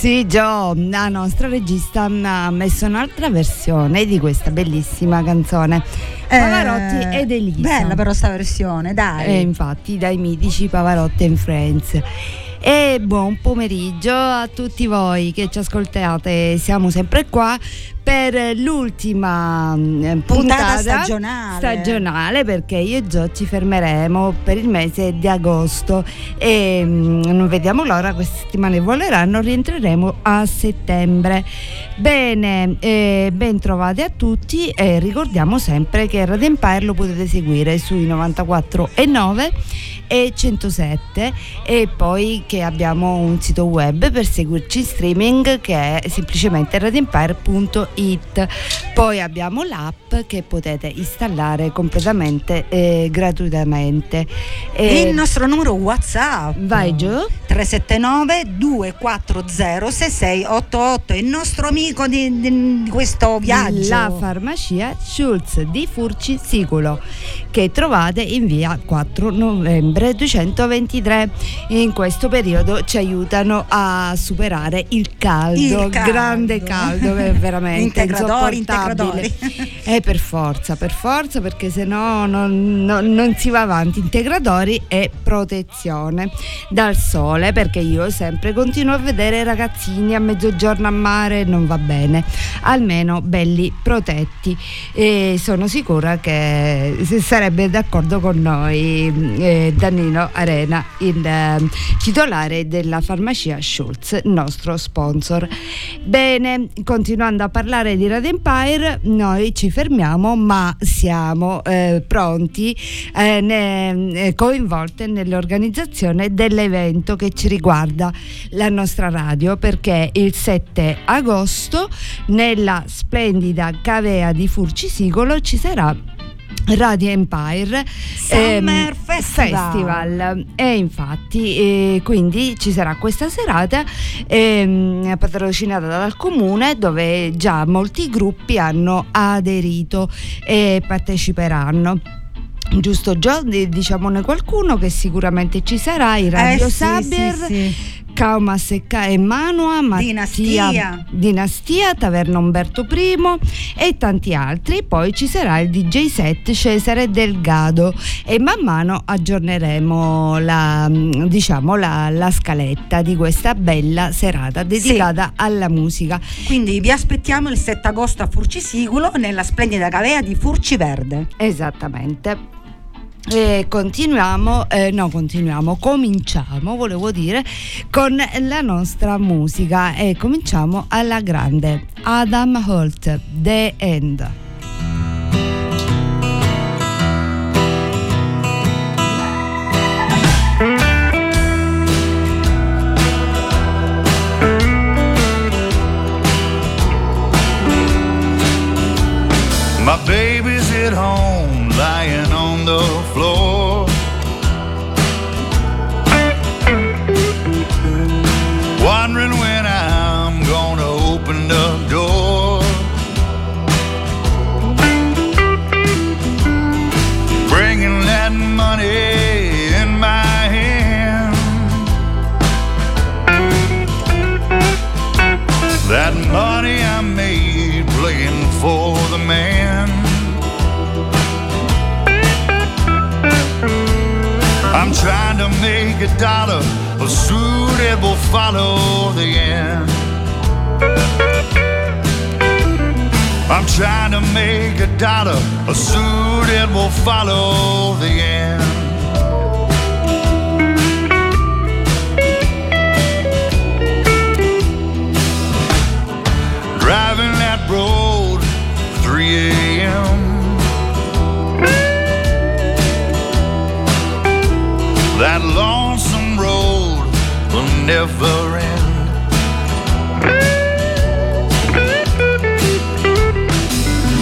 Sì, Gio, la nostra regista ha messo un'altra versione di questa bellissima canzone. Pavarotti ed Elisa. Eh, Bella però sta versione, dai. E infatti dai mitici Pavarotti and Friends. E buon pomeriggio a tutti voi che ci ascoltate, siamo sempre qua per l'ultima mm, puntata, stagionale. stagionale, perché io e Gio ci fermeremo per il mese di agosto e mm, non vediamo l'ora, queste settimane voleranno, rientreremo a settembre. Bene, eh, ben trovati a tutti e ricordiamo sempre che Radio Empire lo potete seguire sui 94 e 9 e 107 e poi che abbiamo un sito web per seguirci in streaming che è semplicemente radioempire.it poi abbiamo l'app che potete installare completamente eh, gratuitamente. E il nostro numero WhatsApp. vai giù. 379 240 6688 il nostro amico di, di- di questo viaggio. La farmacia Schulz di Furci Siculo che trovate in via 4 novembre 223 in questo periodo ci aiutano a superare il caldo, Il caldo. grande caldo veramente Integratori, insopportabile integratori. Eh, per forza, per forza, perché se no non, non- non si va avanti. Integratori e protezione dal sole, perché io sempre continuo a vedere ragazzini a mezzogiorno a mare, non va bene. Almeno belli protetti. E sono sicura che sarebbe d'accordo con noi eh, Danilo Arena, il eh, titolare della farmacia Schulz, nostro sponsor. Bene, continuando a parlare di Red Empire, noi ci fermiamo, ma siamo eh, pronti, eh, ne- eh, coinvolte nell'organizzazione dell'evento che ci riguarda la nostra radio, perché il 7 agosto nella splendida cavea di Furcisicolo ci sarà Radio Empire Summer ehm, Festival. Festival. e infatti eh, quindi ci sarà questa serata ehm, patrocinata dal comune dove già molti gruppi hanno aderito e parteciperanno. Giusto Gio, Di- diciamone qualcuno che sicuramente ci sarà, i Radio Eh, sì, Saber, sì, sì. Kaumas e Ka- e Manua, Mattia, Dinastia. Dinastia, Taverna Umberto I e tanti altri. Poi ci sarà il DJ set Cesare Delgado e man mano aggiorneremo la, diciamo, la, la scaletta di questa bella serata dedicata alla musica. quindi vi aspettiamo il 7 agosto a Furcisicolo nella splendida cavea di Furci Verde Esattamente. E continuiamo, eh, no continuiamo, cominciamo, volevo dire, con la nostra musica e cominciamo alla grande. Adam Holt, The End. My baby's at home, lying on the floor. I'm trying to make a dollar, a suit that will follow the end. I'm trying to make a dollar, a suit that will follow the end. Driving that road, 3 a.m. That lonesome road will never end.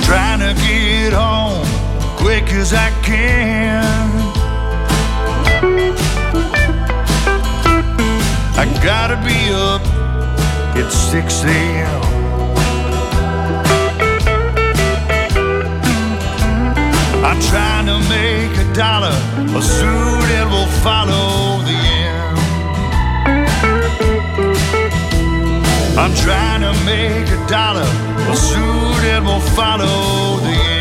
Trying to get home quick as I can. I gotta be up at 6 a.m. I'm trying to make a dollar, a suit that will follow the end. I'm trying to make a dollar, a suit that will follow the end.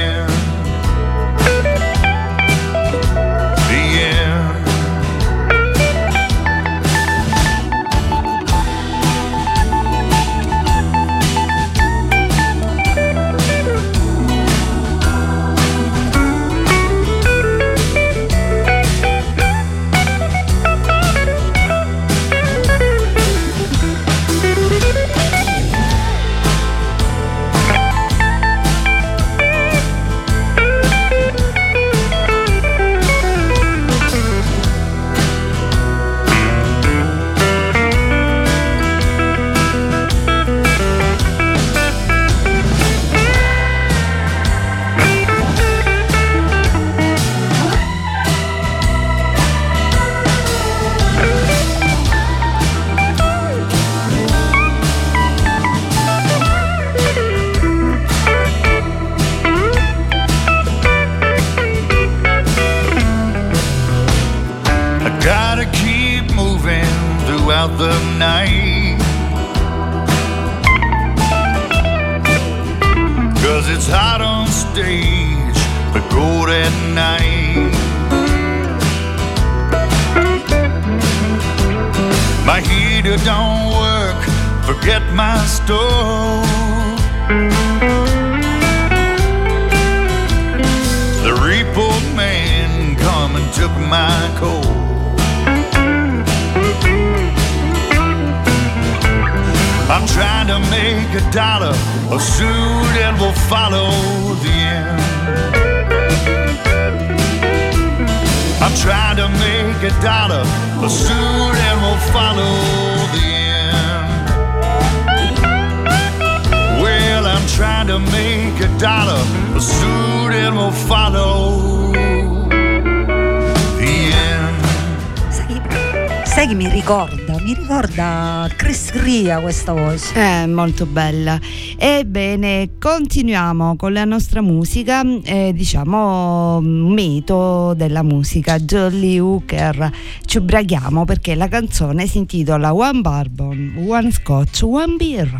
Molto bella. Ebbene, continuiamo con la nostra musica, eh, diciamo mito della musica, Jolly Hooker. Ci ubriachiamo perché la canzone si intitola One Bourbon, One Scotch, One Beer.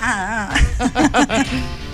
Ah,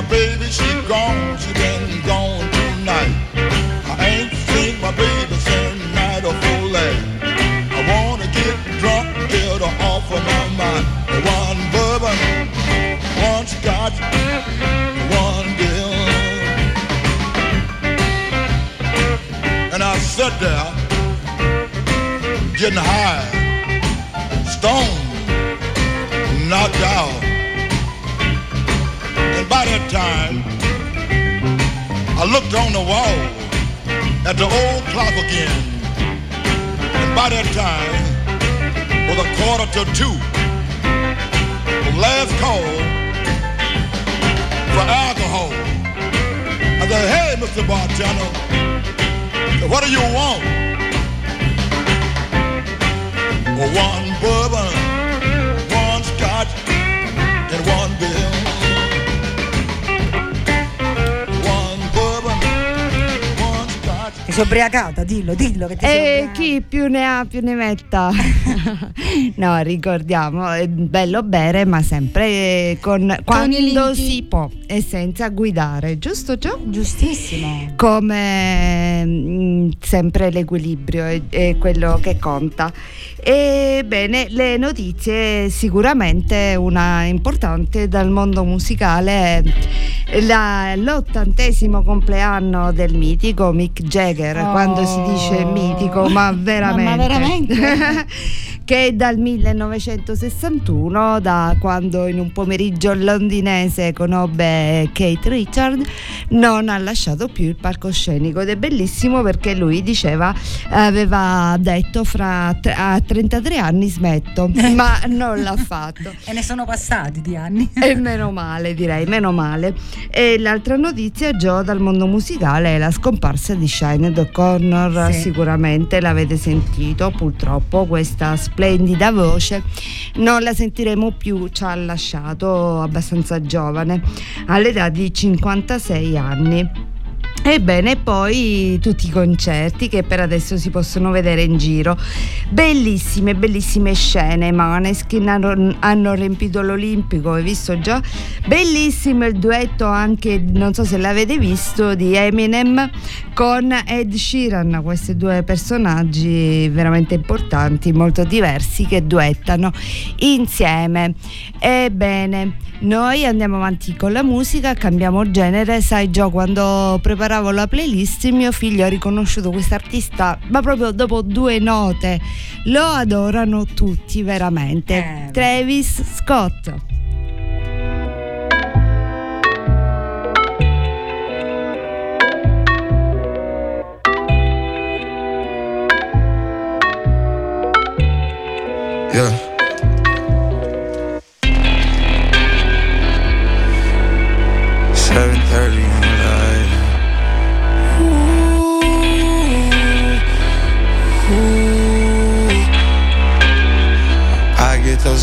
my baby, she gone, she been gone tonight. I ain't seen my baby since night of full. I wanna get drunk, get her off of my mind. One bourbon, one scotch, one bill. And I sat there, getting high, stoned, knocked out. By that time, I looked on the wall at the old clock again. And by that time, was a quarter to two. The last call for alcohol. I said, hey, Mr. Bartender, what do you want? Well, one bourbon, one scotch, and one bill. Ti sei ubriacata, dillo, dillo che ti E ubriacata. chi più ne ha più ne metta. no, ricordiamo, è bello bere, ma sempre con quando limiti. si può e senza guidare, giusto Gio? Giustissimo. Come mm, sempre l'equilibrio è, è quello che conta. Ebbene, le notizie sicuramente una importante dal mondo musicale è la- l'ottantesimo compleanno del mitico Mick Jagger, Oh. quando si dice mitico, ma veramente. Ma veramente? che è dal 1961, da quando in un pomeriggio londinese conobbe Kate Richard, non ha lasciato più il palcoscenico ed è bellissimo perché lui diceva, aveva detto fra a 33 anni smetto, ma non l'ha fatto. E ne sono passati di anni. E meno male, direi, meno male. E l'altra notizia, Joe, dal mondo musicale è la scomparsa di Sinead O'Connor. Sì. Sicuramente l'avete sentito, purtroppo questa splendida voce non la sentiremo più, ci ha lasciato abbastanza giovane, all'età di 56 anni. Ebbene, poi tutti i concerti che per adesso si possono vedere in giro. Bellissime, bellissime scene. Maneskin hanno, hanno riempito l'Olimpico, hai visto già? Bellissimo il duetto anche, non so se l'avete visto, di Eminem con Ed Sheeran. Questi due personaggi veramente importanti, molto diversi, che duettano insieme. Ebbene, noi andiamo avanti con la musica, cambiamo genere. Sai Gio, quando preparavo la playlist mio figlio ha riconosciuto quest'artista, ma proprio dopo due note. Lo adorano tutti veramente. Eh. Travis Scott. Yeah.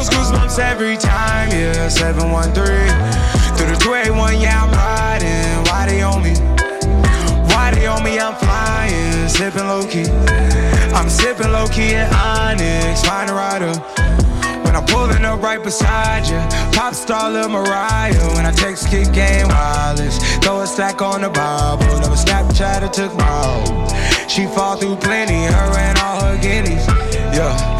Those goosebumps every time, yeah. 713 through the 281, yeah, I'm riding. Why they on me? Why they on me? I'm flying, sipping low key. I'm sipping low key at Onyx, find a rider. When I'm pulling up right beside you, pop star Lil Mariah. When I text kick game wireless, throw a stack on the Bible. Never Snapchat or took my own. She fall through plenty, her and all her guineas. Yeah,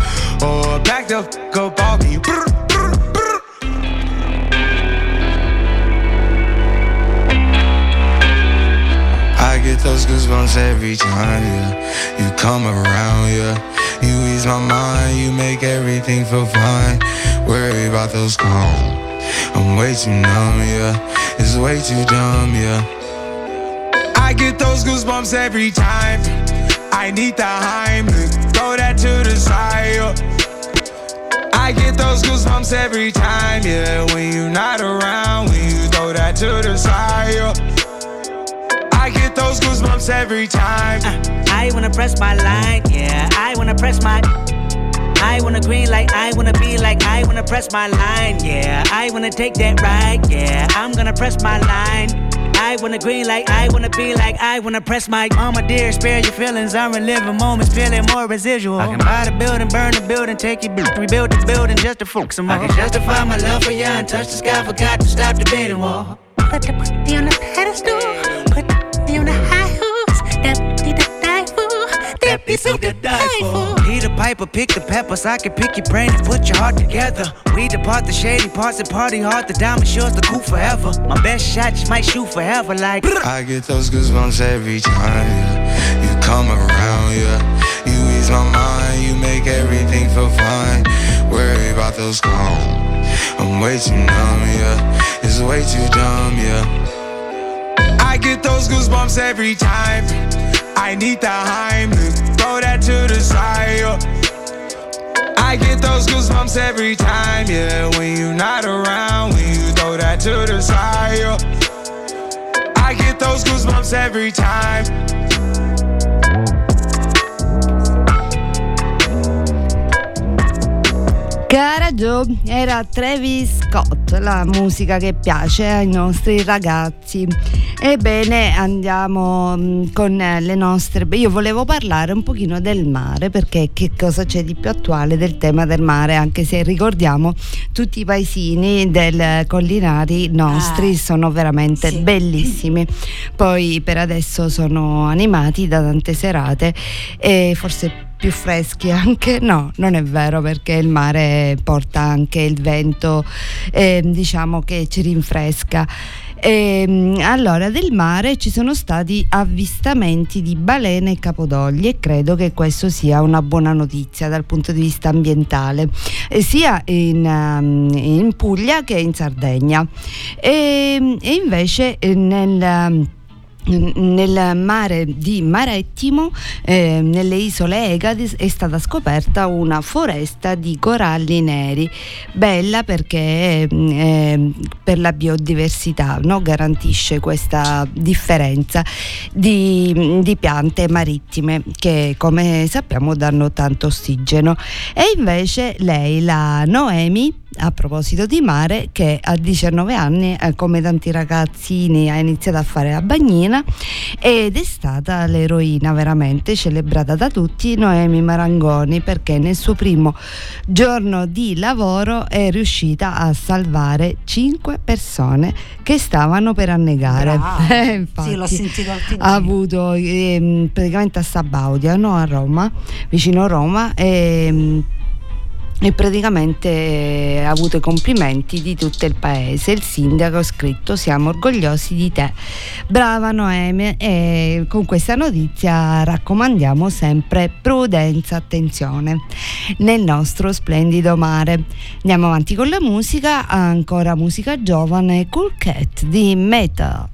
Or back the up on me. Brr, brr, brr. I get those goosebumps every time, yeah. You come around, yeah. You ease my mind, you make everything feel fine. Worry about those calls. I'm way too numb, yeah. It's way too dumb, yeah. I get those goosebumps every time. I need the Heimlich, throw that to the side. I get those goosebumps every time, yeah. When you're not around, when you throw that to the side. I get those goosebumps every time. Uh, I wanna press my line, yeah. I wanna press my. I wanna green like I wanna be like I wanna press my line, yeah. I wanna take that ride, yeah. I'm gonna press my line. I wanna green like I wanna be like I wanna press my mama dear, spare your feelings. I'm reliving moments, feeling more residual. I can buy the building, burn the building, take your bitch, rebuild the building just to fuck some more. I can justify my love for you and touch the sky, forgot to stop the bidding war. Put the booty on the pedestal, put the booty on the high horse. That that be so to die for. Peter Piper, pick the peppers. I can pick your brain and put your heart together. We depart the shady parts and party hard. The diamond sure's the cool forever. My best shot just might shoot forever, like. I get those goosebumps every time yeah. you come around, yeah. You ease my mind, you make everything feel fine. Worry about those calls. I'm way too numb, yeah. It's way too dumb, yeah. I get those goosebumps every time. I need the Heimlich, throw that to the side. yeah. I get those goosebumps every time, yeah. When you're not around, when you throw that to the side. yeah. I get those goosebumps every time. Cara Joe, era Travis Scott, la musica che piace ai nostri ragazzi. Ebbene, andiamo mm, con le nostre... Io volevo parlare un pochino del mare, perché che cosa c'è di più attuale del tema del mare, anche se ricordiamo tutti i paesini del Collinari nostri Ah, sono veramente sì. bellissimi. Poi per adesso sono animati da tante serate e forse più freschi anche no non è vero perché il mare porta anche il vento eh, diciamo che ci rinfresca Ehm, allora del mare ci sono stati avvistamenti di balene e capodogli e credo che questo sia una buona notizia dal punto di vista ambientale eh, sia in, ehm, in Puglia che in Sardegna. E, e invece eh, nel nel mare di Marettimo, eh, nelle isole Egadi, è stata scoperta una foresta di coralli neri, bella perché eh, per la biodiversità no? garantisce questa differenza di, di piante marittime che come sappiamo danno tanto ossigeno. E invece lei, la Noemi, a proposito di mare, che a 19 anni, eh, come tanti ragazzini, ha iniziato a fare la bagnina ed è stata l'eroina veramente celebrata da tutti, Noemi Marangoni, perché nel suo primo giorno di lavoro è riuscita a salvare 5 persone che stavano per annegare. Eh, infatti, Sì, l'ho sentito ha avuto ehm, praticamente a Sabaudia, no? a Roma, vicino Roma. ehm, e praticamente eh, ha avuto i complimenti di tutto il paese. Il sindaco ha scritto siamo orgogliosi di te. Brava Noemi e con questa notizia raccomandiamo sempre prudenza, attenzione nel nostro splendido mare. Andiamo avanti con la musica, ancora musica giovane, Cool Cat di Meta.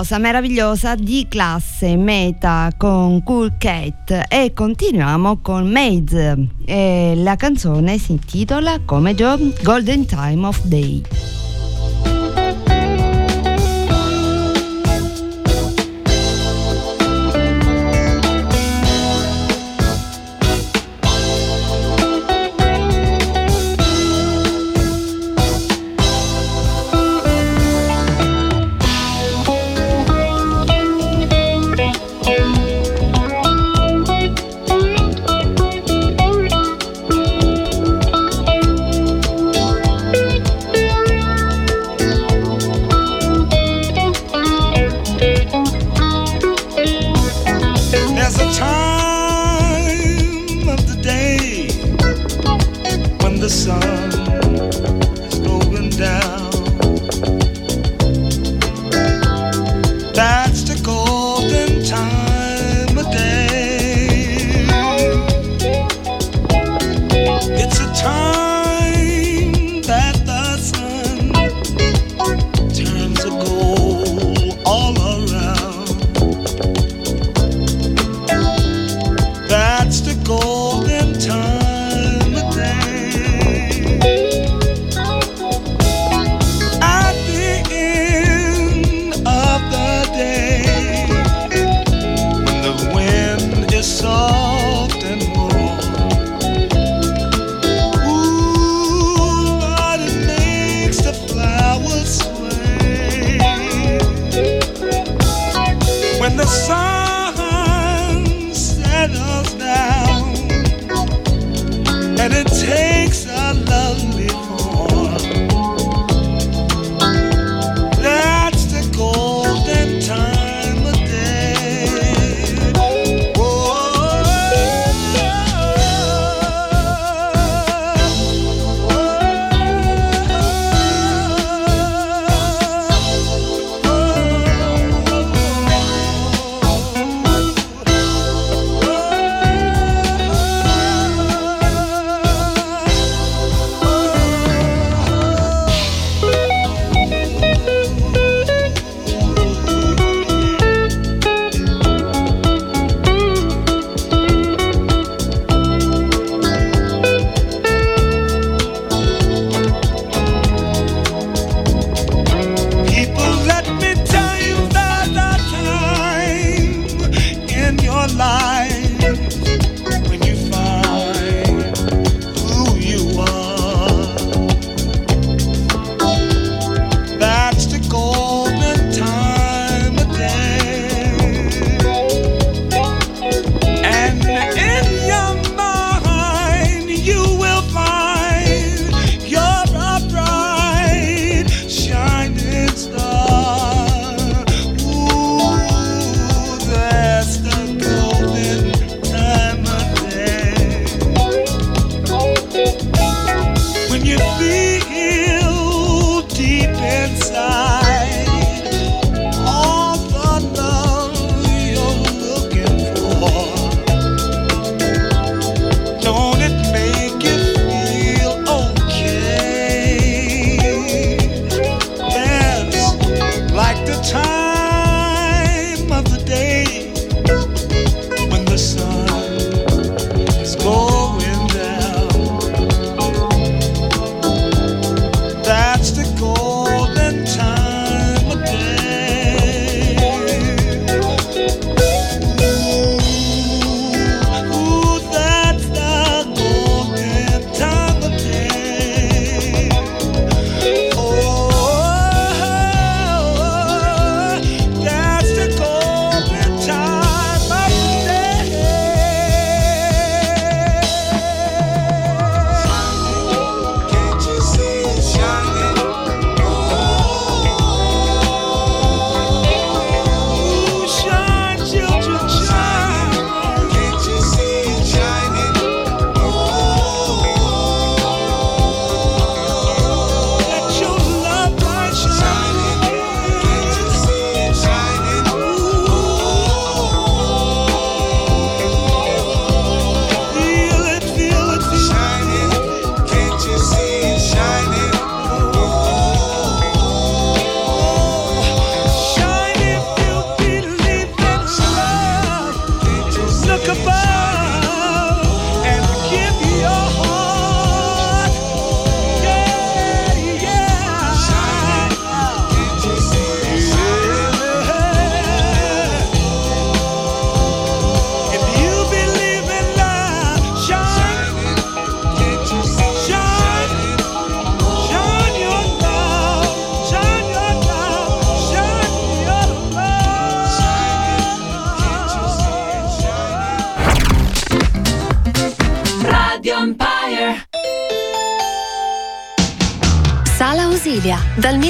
Meravigliosa, meravigliosa di classe meta con Cool Cat e continuiamo con Maze. E la canzone si intitola come Joe Golden Time of Day.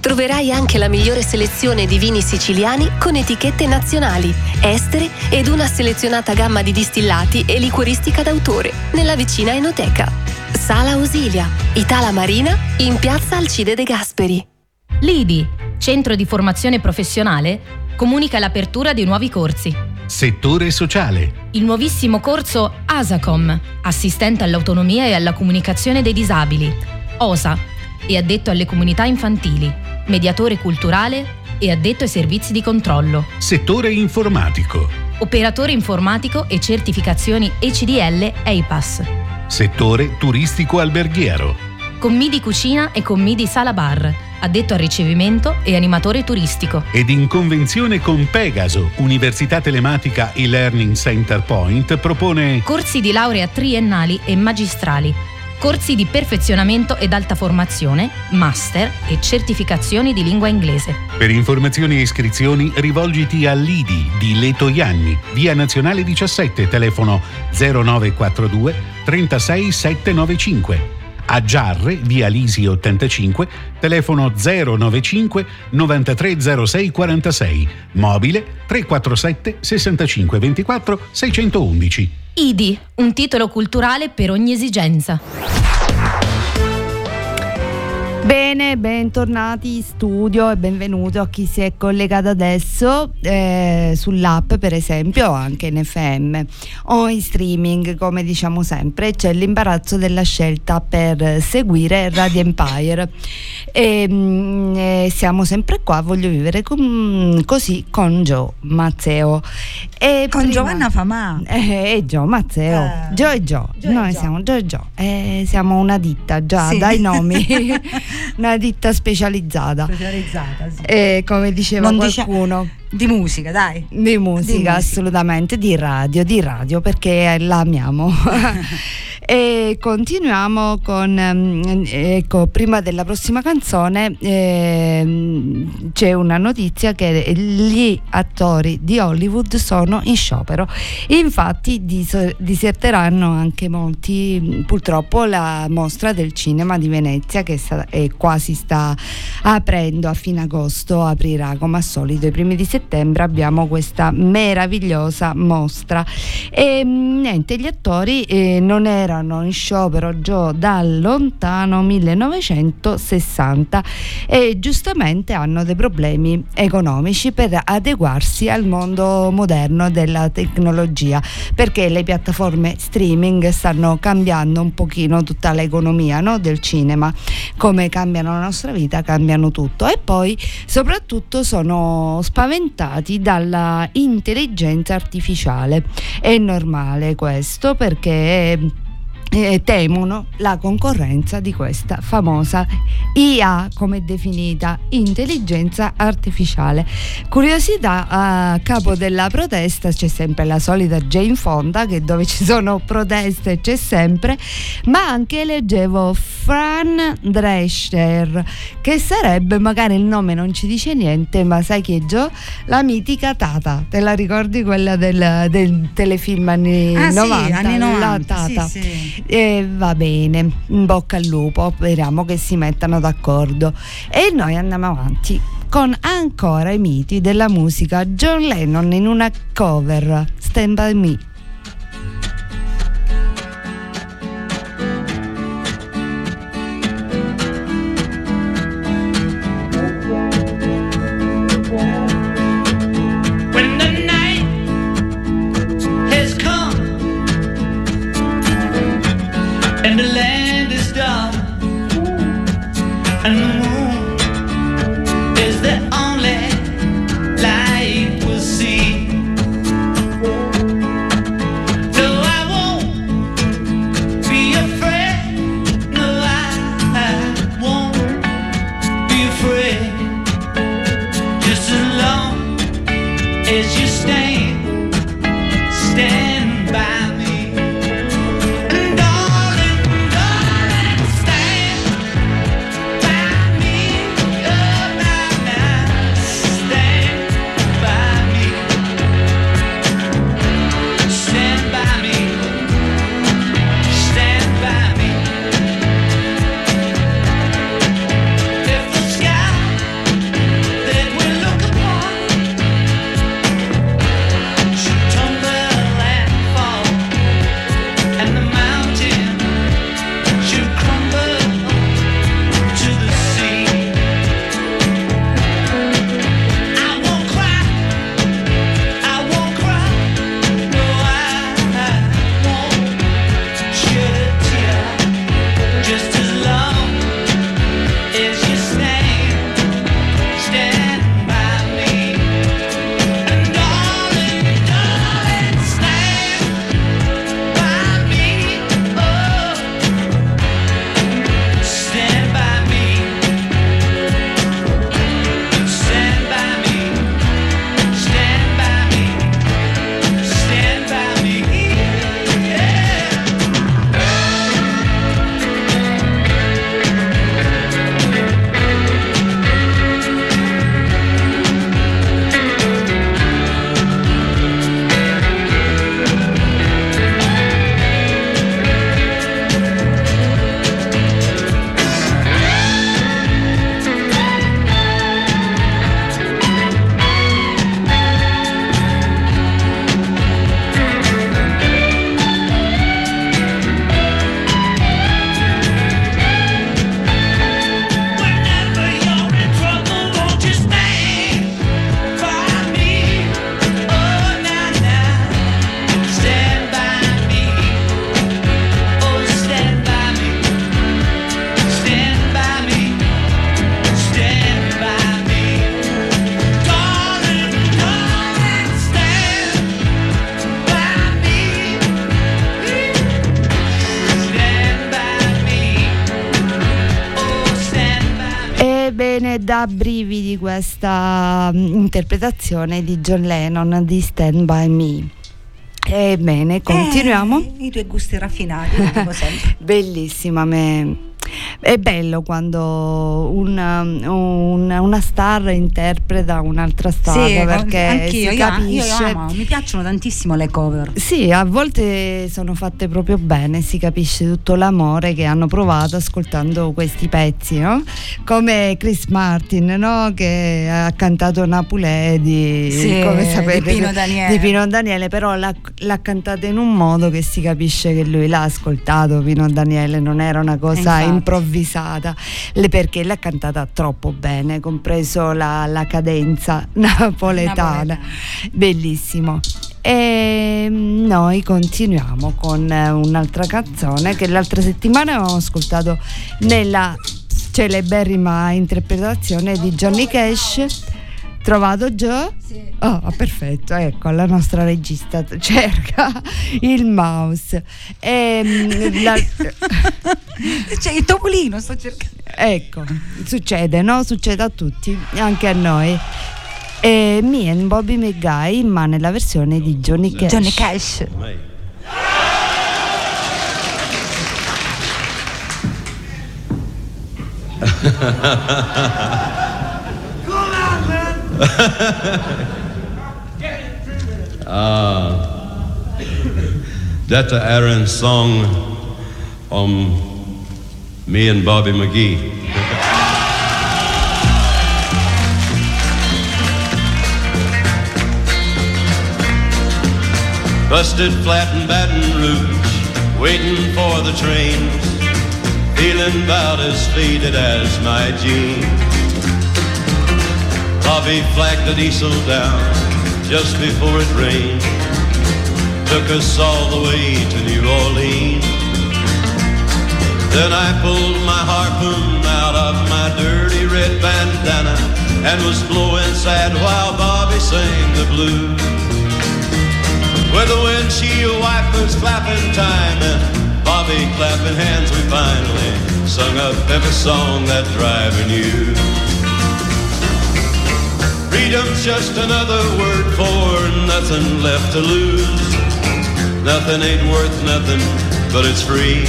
Troverai anche la migliore selezione di vini siciliani con etichette nazionali, estere ed una selezionata gamma di distillati e liquoristica d'autore nella vicina Enoteca. Sala Ausilia, Itala Marina, in piazza Alcide De Gasperi. Lidi, centro di formazione professionale, comunica l'apertura di nuovi corsi. Settore sociale. Il nuovissimo corso ASACOM, assistente all'autonomia e alla comunicazione dei disabili. OSA, e addetto alle comunità infantili. Mediatore culturale e addetto ai servizi di controllo. Settore informatico. Operatore informatico e certificazioni ECDL EIPAS. Settore turistico alberghiero. Commi di cucina e commi di sala bar. Addetto al ricevimento e animatore turistico. Ed in convenzione con Pegaso, Università Telematica e Learning Center Point propone Corsi di laurea triennali e magistrali corsi di perfezionamento ed alta formazione, master e certificazioni di lingua inglese. Per informazioni e iscrizioni rivolgiti all'IDI di Leto Ianni, via Nazionale 17, telefono 0942 36 795. A Giarre, via Lisi 85, telefono 095 9306 46, mobile 347 65 24 611. IDI, un titolo culturale per ogni esigenza. Bene, bentornati in studio e benvenuti a chi si è collegato adesso eh, sull'app per esempio o anche in FM o in streaming come diciamo sempre c'è l'imbarazzo della scelta per seguire Radio Empire. E, mh, e siamo sempre qua, voglio vivere com, così con Gio Mazzeo. E con prima, Giovanna Famà eh, e Gio Mazzeo. Eh, Gio e Gio, Gio noi Gio. siamo Gio e Gio. Eh, siamo una ditta già sì. dai nomi una ditta specializzata. Specializzata, sì. E come diceva non qualcuno. Dice di musica, dai. Di musica, di musica, assolutamente, di radio, di radio, perché la amiamo. e continuiamo con, ehm, ecco, prima della prossima canzone eh, c'è una notizia che gli attori di Hollywood sono in sciopero. Infatti dis- diserteranno anche molti, purtroppo, la mostra del cinema di Venezia che sta, è quasi sta aprendo a fine agosto, aprirà come al solito i primi di settembre abbiamo questa meravigliosa mostra e mm, niente gli attori eh, non erano in sciopero già dal lontano 1960 e giustamente hanno dei problemi economici per adeguarsi al mondo moderno della tecnologia perché le piattaforme streaming stanno cambiando un pochino tutta l'economia no, del cinema come cambiano la nostra vita cambiano tutto e poi soprattutto sono spaventati dalla intelligenza artificiale. È normale questo perché eh, temono la concorrenza di questa famosa IA come definita intelligenza artificiale. Curiosità a capo della protesta c'è sempre la solita Jane Fonda che dove ci sono proteste c'è sempre, ma anche leggevo Fran Drescher che sarebbe magari il nome non ci dice niente, ma sai che Gio? La mitica Tata, te la ricordi quella del, del telefilm anni ah, 90? Sì, anni 90. La Tata. Sì, sì. E va bene, in bocca al lupo, speriamo che si mettano d'accordo. E noi andiamo avanti con ancora i miti della musica John Lennon in una cover Stand By Me. Questa mm, interpretazione di John Lennon di Stand By Me. Ebbene, continuiamo. Eh, I tuoi gusti raffinati, lo dico sempre. Bellissima, me- è bello quando una, un- una star interpreta un'altra star Sì, perché anch'io, si io, capisce. io amo, mi piacciono tantissimo le cover. Sì, a volte sono fatte proprio bene, si capisce tutto l'amore che hanno provato ascoltando questi pezzi, no? Come Chris Martin, no? Che ha cantato Napulè di, Sì, come sapete, di Pino Daniele. di Pino Daniele, però l'ha, l'ha cantata in un modo che si capisce che lui l'ha ascoltato Pino Daniele, non era una cosa Infatti. Improvvisata, perché l'ha cantata troppo bene, compreso la, la cadenza napoletana. Bellissimo. E noi continuiamo con eh, un'altra canzone che l'altra settimana avevamo ascoltato nella celeberrima interpretazione di Johnny Cash. Trovato Joe? Oh, perfetto, ecco, la nostra regista cerca il mouse. Ehm, la- C'è il topolino, sto cercando. Ecco, succede, no? Succede a tutti, anche a noi. E Me and Bobby McGuy, ma nella versione di Johnny Cash. Johnny Cash. Ah, that's Aaron's song on me and Bobby McGee. Busted flat in Baton Rouge, waiting for the trains, feeling about as faded as my jeans. Bobby flagged the diesel down just before it rained. Took us all the way to New Orleans. Then I pulled my harpoon out of my dirty red bandana and was blowing sad while Bobby sang the blues. With the windshield wipers clapping time and Bobby clapping hands, we finally sung up every song that driver knew. Freedom's just another word for nothing left to lose. Nothing ain't worth nothing, but it's free.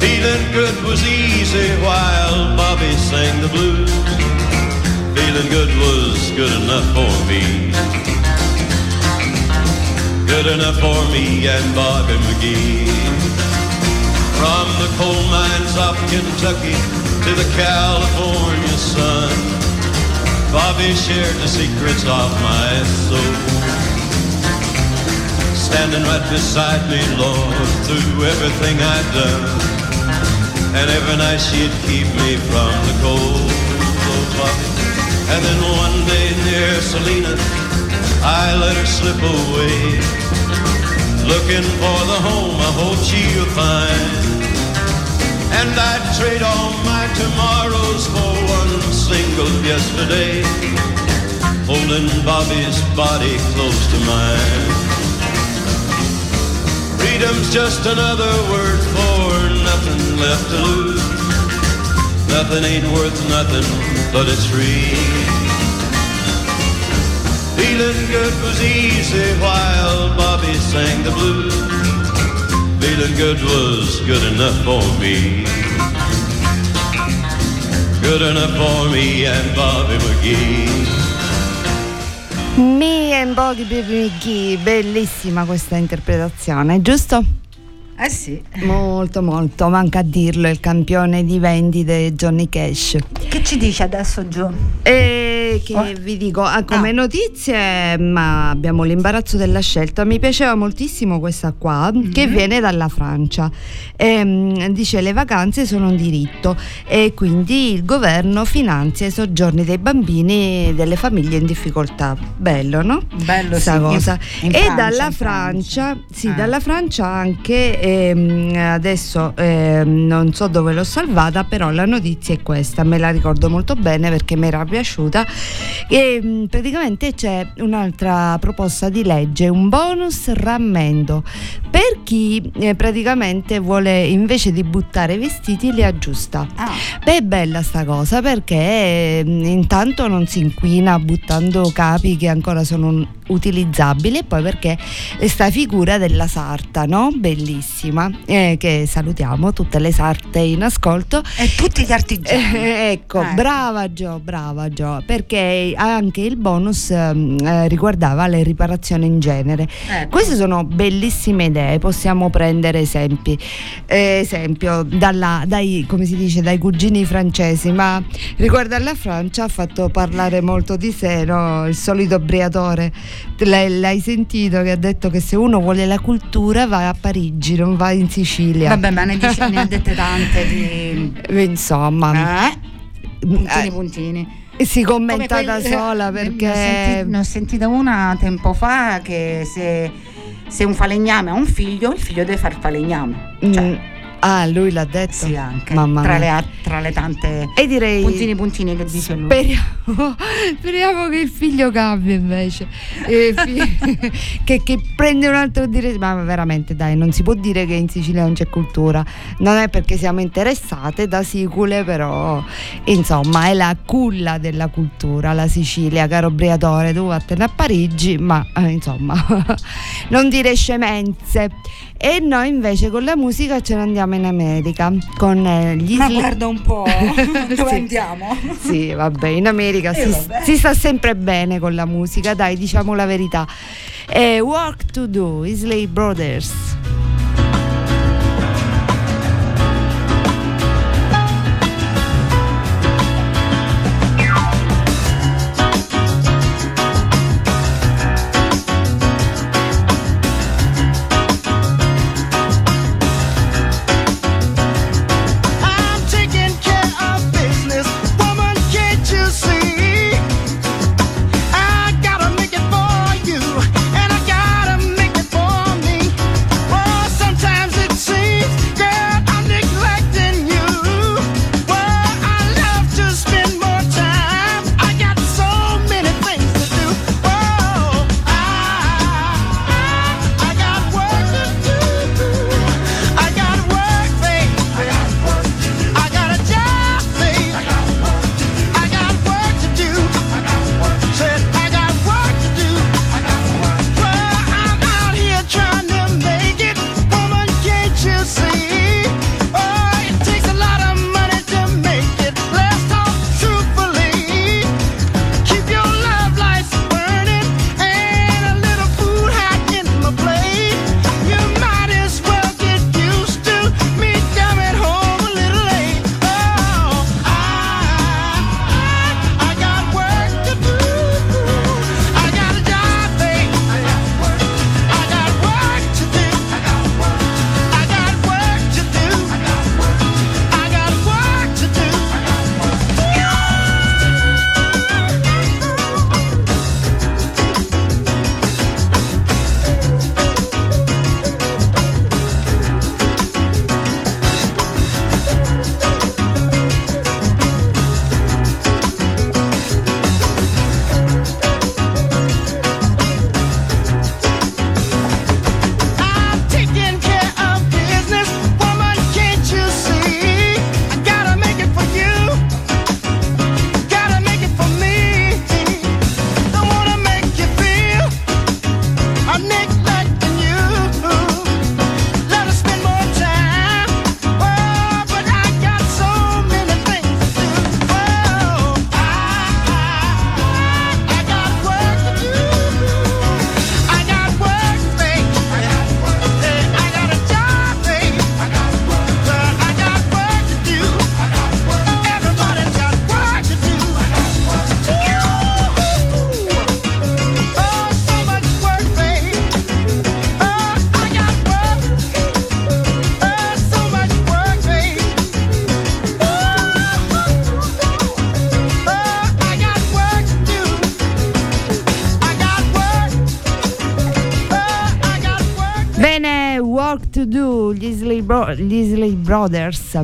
Feeling good was easy while Bobby sang the blues. Feeling good was good enough for me. Good enough for me and Bobby McGee. From the coal mines of Kentucky to the California sun, Bobby shared the secrets of my soul. Standing right beside me, Lord, through everything I'd done. And every night she'd keep me from the cold, oh Bobby. And then one day near Selena, I let her slip away. Looking for the home I hope she'll find. And I'd trade all my tomorrows for one single yesterday. Holding Bobby's body close to mine. Freedom's just another word for nothing left to lose. Nothing ain't worth nothing, but it's free. Feeling good was easy while Bobby sang the blues. Feeling good was good enough for me. Good enough for me and Bobby McGee. Me and Boggy Baby McGee, bellissima questa interpretazione, giusto? Eh sì. Molto molto, manca a dirlo, il campione di vendite Johnny Cash. Che ci dice adesso Gio? E che Oh. vi dico, ah, come notizie, ma abbiamo l'imbarazzo della scelta. Mi piaceva moltissimo questa qua, che viene dalla Francia. Ehm, dice le vacanze sono un diritto e quindi il governo finanzia i soggiorni dei bambini e delle famiglie in difficoltà. Bello, no? Bello Questa sì, in- cosa. in e Francia, dalla in Francia, sì, Eh. dalla Francia anche, ehm, adesso ehm, non so dove l'ho salvata, però la notizia è questa, me la ricordo molto bene perché mi era piaciuta. E, mh, praticamente c'è un'altra proposta di legge, un bonus rammendo per chi eh, praticamente vuole invece di buttare i vestiti li aggiusta. Ah. Beh, è bella sta cosa perché mh, intanto non si inquina buttando capi che ancora sono utilizzabili e poi perché sta figura della sarta, no? Bellissima, eh, che salutiamo tutte le sarte in ascolto. E tutti gli artigiani. Eh, ecco, Eh. brava Gio, brava Gio, perché anche il bonus ehm, eh, riguardava le riparazioni in genere. Ecco. Queste sono bellissime idee, possiamo prendere esempi. Eh, esempio, dalla- dai, come si dice, dai cugini francesi, ma riguardo alla Francia ha fatto parlare molto di sé, no? il solito briatore. L'hai, l'hai sentito che ha detto che se uno vuole la cultura va a Parigi, non va in Sicilia. Vabbè, ma ne, dice, ne ha dette tante di... Eh, Insomma, Eh? Puntini, Eh, puntini. si commenta da sola eh, perché Ne ho, senti- ne ho sentita una tempo fa che se, se un falegname ha un figlio, il figlio deve far falegname. Cioè, Mm, ah, lui l'ha detto. sì, anche. Mamma tra, le, mia. tra le tante E direi puntini puntini che dice lui. Speriamo, speriamo che il figlio cambia invece, E fi- che, che prende un altro direzione. Ma veramente, dai, non si può dire che in Sicilia non c'è cultura. Non è perché siamo interessate da sicule, però insomma è la culla della cultura, la Sicilia, caro Briatore. Tu vattene a Parigi, ma eh, insomma, non dire scemenze. E noi invece con la musica ce ne andiamo in America con eh, gli Ma Sli- guarda un po' dove Sì. andiamo. sì, vabbè, in America Eh, si, vabbè. si sta sempre bene con la musica, dai, diciamo la verità. Eh, work to do, Isley Brothers. Bro- gli Isley Brothers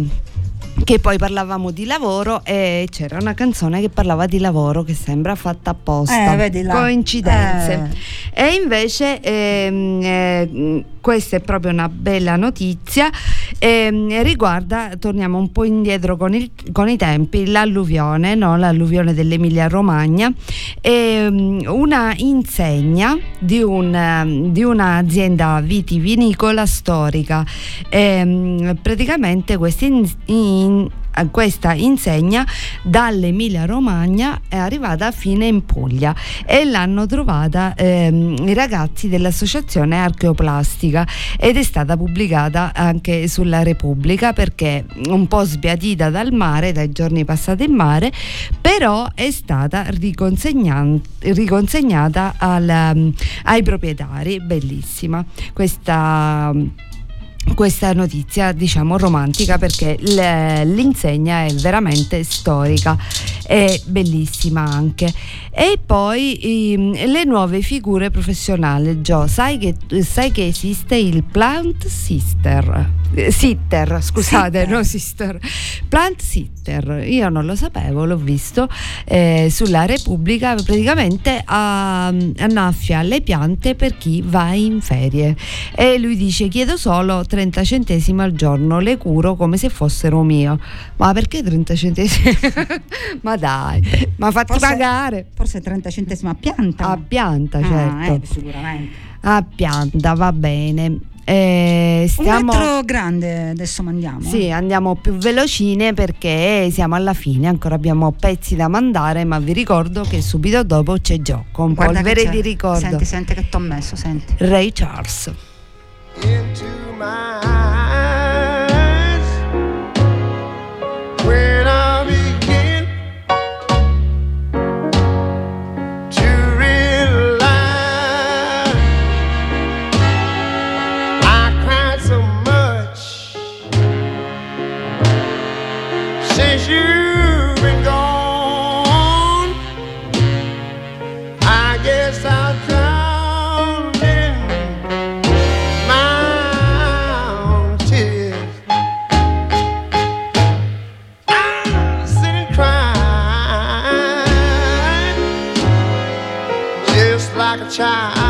che poi parlavamo di lavoro e c'era una canzone che parlava di lavoro che sembra fatta apposta. Eh, coincidenze. E invece ehm, eh, questa è proprio una bella notizia ehm, riguarda torniamo un po' indietro con, il- con i tempi l'alluvione no? l'alluvione dell'Emilia Romagna ehm, una insegna di, un, di un'azienda vitivinicola storica Ehm, praticamente questa, in- in- questa insegna dall'Emilia Romagna è arrivata fino in Puglia e l'hanno trovata ehm, i ragazzi dell'associazione Archeoplastica ed è stata pubblicata anche sulla Repubblica perché un po' sbiadita dal mare, dai giorni passati in mare, però è stata riconsegnata al, um, ai proprietari, bellissima. Questa questa notizia diciamo romantica perché l'insegna è veramente storica e bellissima anche. E poi ehm, le nuove figure professionali. Gio sai che, sai che esiste il plant sister? Eh, sitter scusate Sitter. no sister. Plant sitter. Io non lo sapevo l'ho visto eh, sulla Repubblica. Praticamente ah, annaffia le piante per chi va in ferie. E lui dice chiedo solo 30 centesimi al giorno le curo come se fossero mio ma perché 30 centesimi ma dai ma fatti Forse- pagare Forse 30 centesimi a pianta. a pianta Ah, certo eh, sicuramente. a pianta va bene Eh, stiamo Un altro grande adesso mandiamo. Sì, andiamo più velocine perché siamo alla fine, ancora abbiamo pezzi da mandare, ma vi ricordo che subito dopo c'è gioco, un Guarda polvere di ricordo. Senti, senti che t'ho messo, senti. Ray Charles. into my child.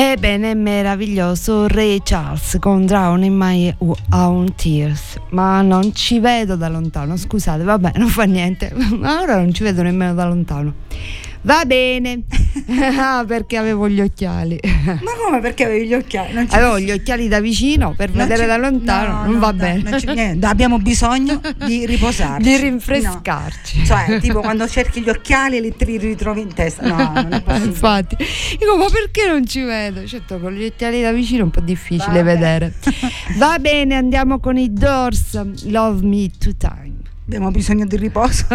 Ebbene, meraviglioso Ray Charles con Drown in My Own Tears. Ma non ci vedo da lontano, scusate, vabbè, non fa niente. Ora non ci vedo nemmeno da lontano. Va bene, Ah, perché avevo gli occhiali. Ma come perché avevi gli occhiali? Non Avevo gli occhiali da vicino per non vedere da lontano, no, non no, va dai, bene. non. Abbiamo bisogno di riposarci. Di rinfrescarci. No. Cioè, tipo quando cerchi gli occhiali e li ritrovi in testa. No, non è possibile. Infatti, dico, ma perché non ci vedo? Certo, con gli occhiali da vicino è un po' difficile Vabbè. vedere. Va bene, andiamo con i Doors. Love Me Two Time. Abbiamo bisogno di riposo.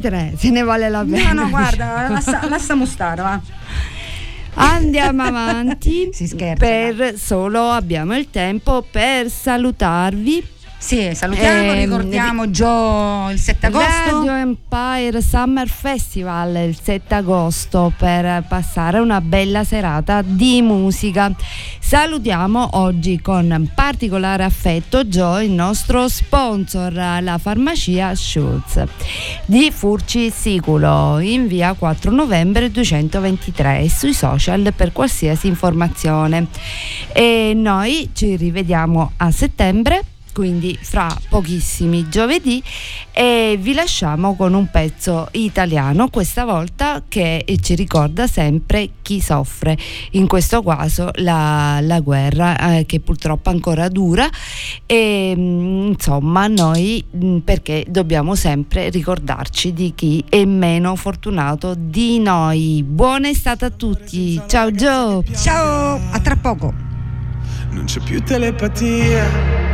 Tre, se ne vale la pena. No, no, guarda, lascia, lasciamo stare, va. Andiamo avanti. Si scherza. Per solo abbiamo il tempo per salutarvi. Sì, salutiamo, Ehm, ricordiamo Gio il 7 agosto. Radio Empire Summer Festival il 7 agosto per passare una bella serata di musica. Salutiamo oggi con particolare affetto Joe, il nostro sponsor, la farmacia Schultz di Furci Siculo in via 4 novembre 223 e sui social per qualsiasi informazione. E noi ci rivediamo a settembre quindi fra pochissimi giovedì e vi lasciamo con un pezzo italiano questa volta che ci ricorda sempre chi soffre in questo caso la, la guerra eh, che purtroppo ancora dura. E mm, insomma noi mm, perché dobbiamo sempre ricordarci di chi è meno fortunato di noi. Buona estate a tutti. Ciao Gio. Ciao a tra poco. Non c'è più telepatia.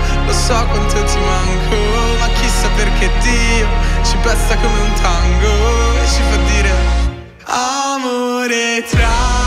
Lo so quanto ti manco, ma chissà perché Dio ci pesta come un tango e ci fa dire amore tra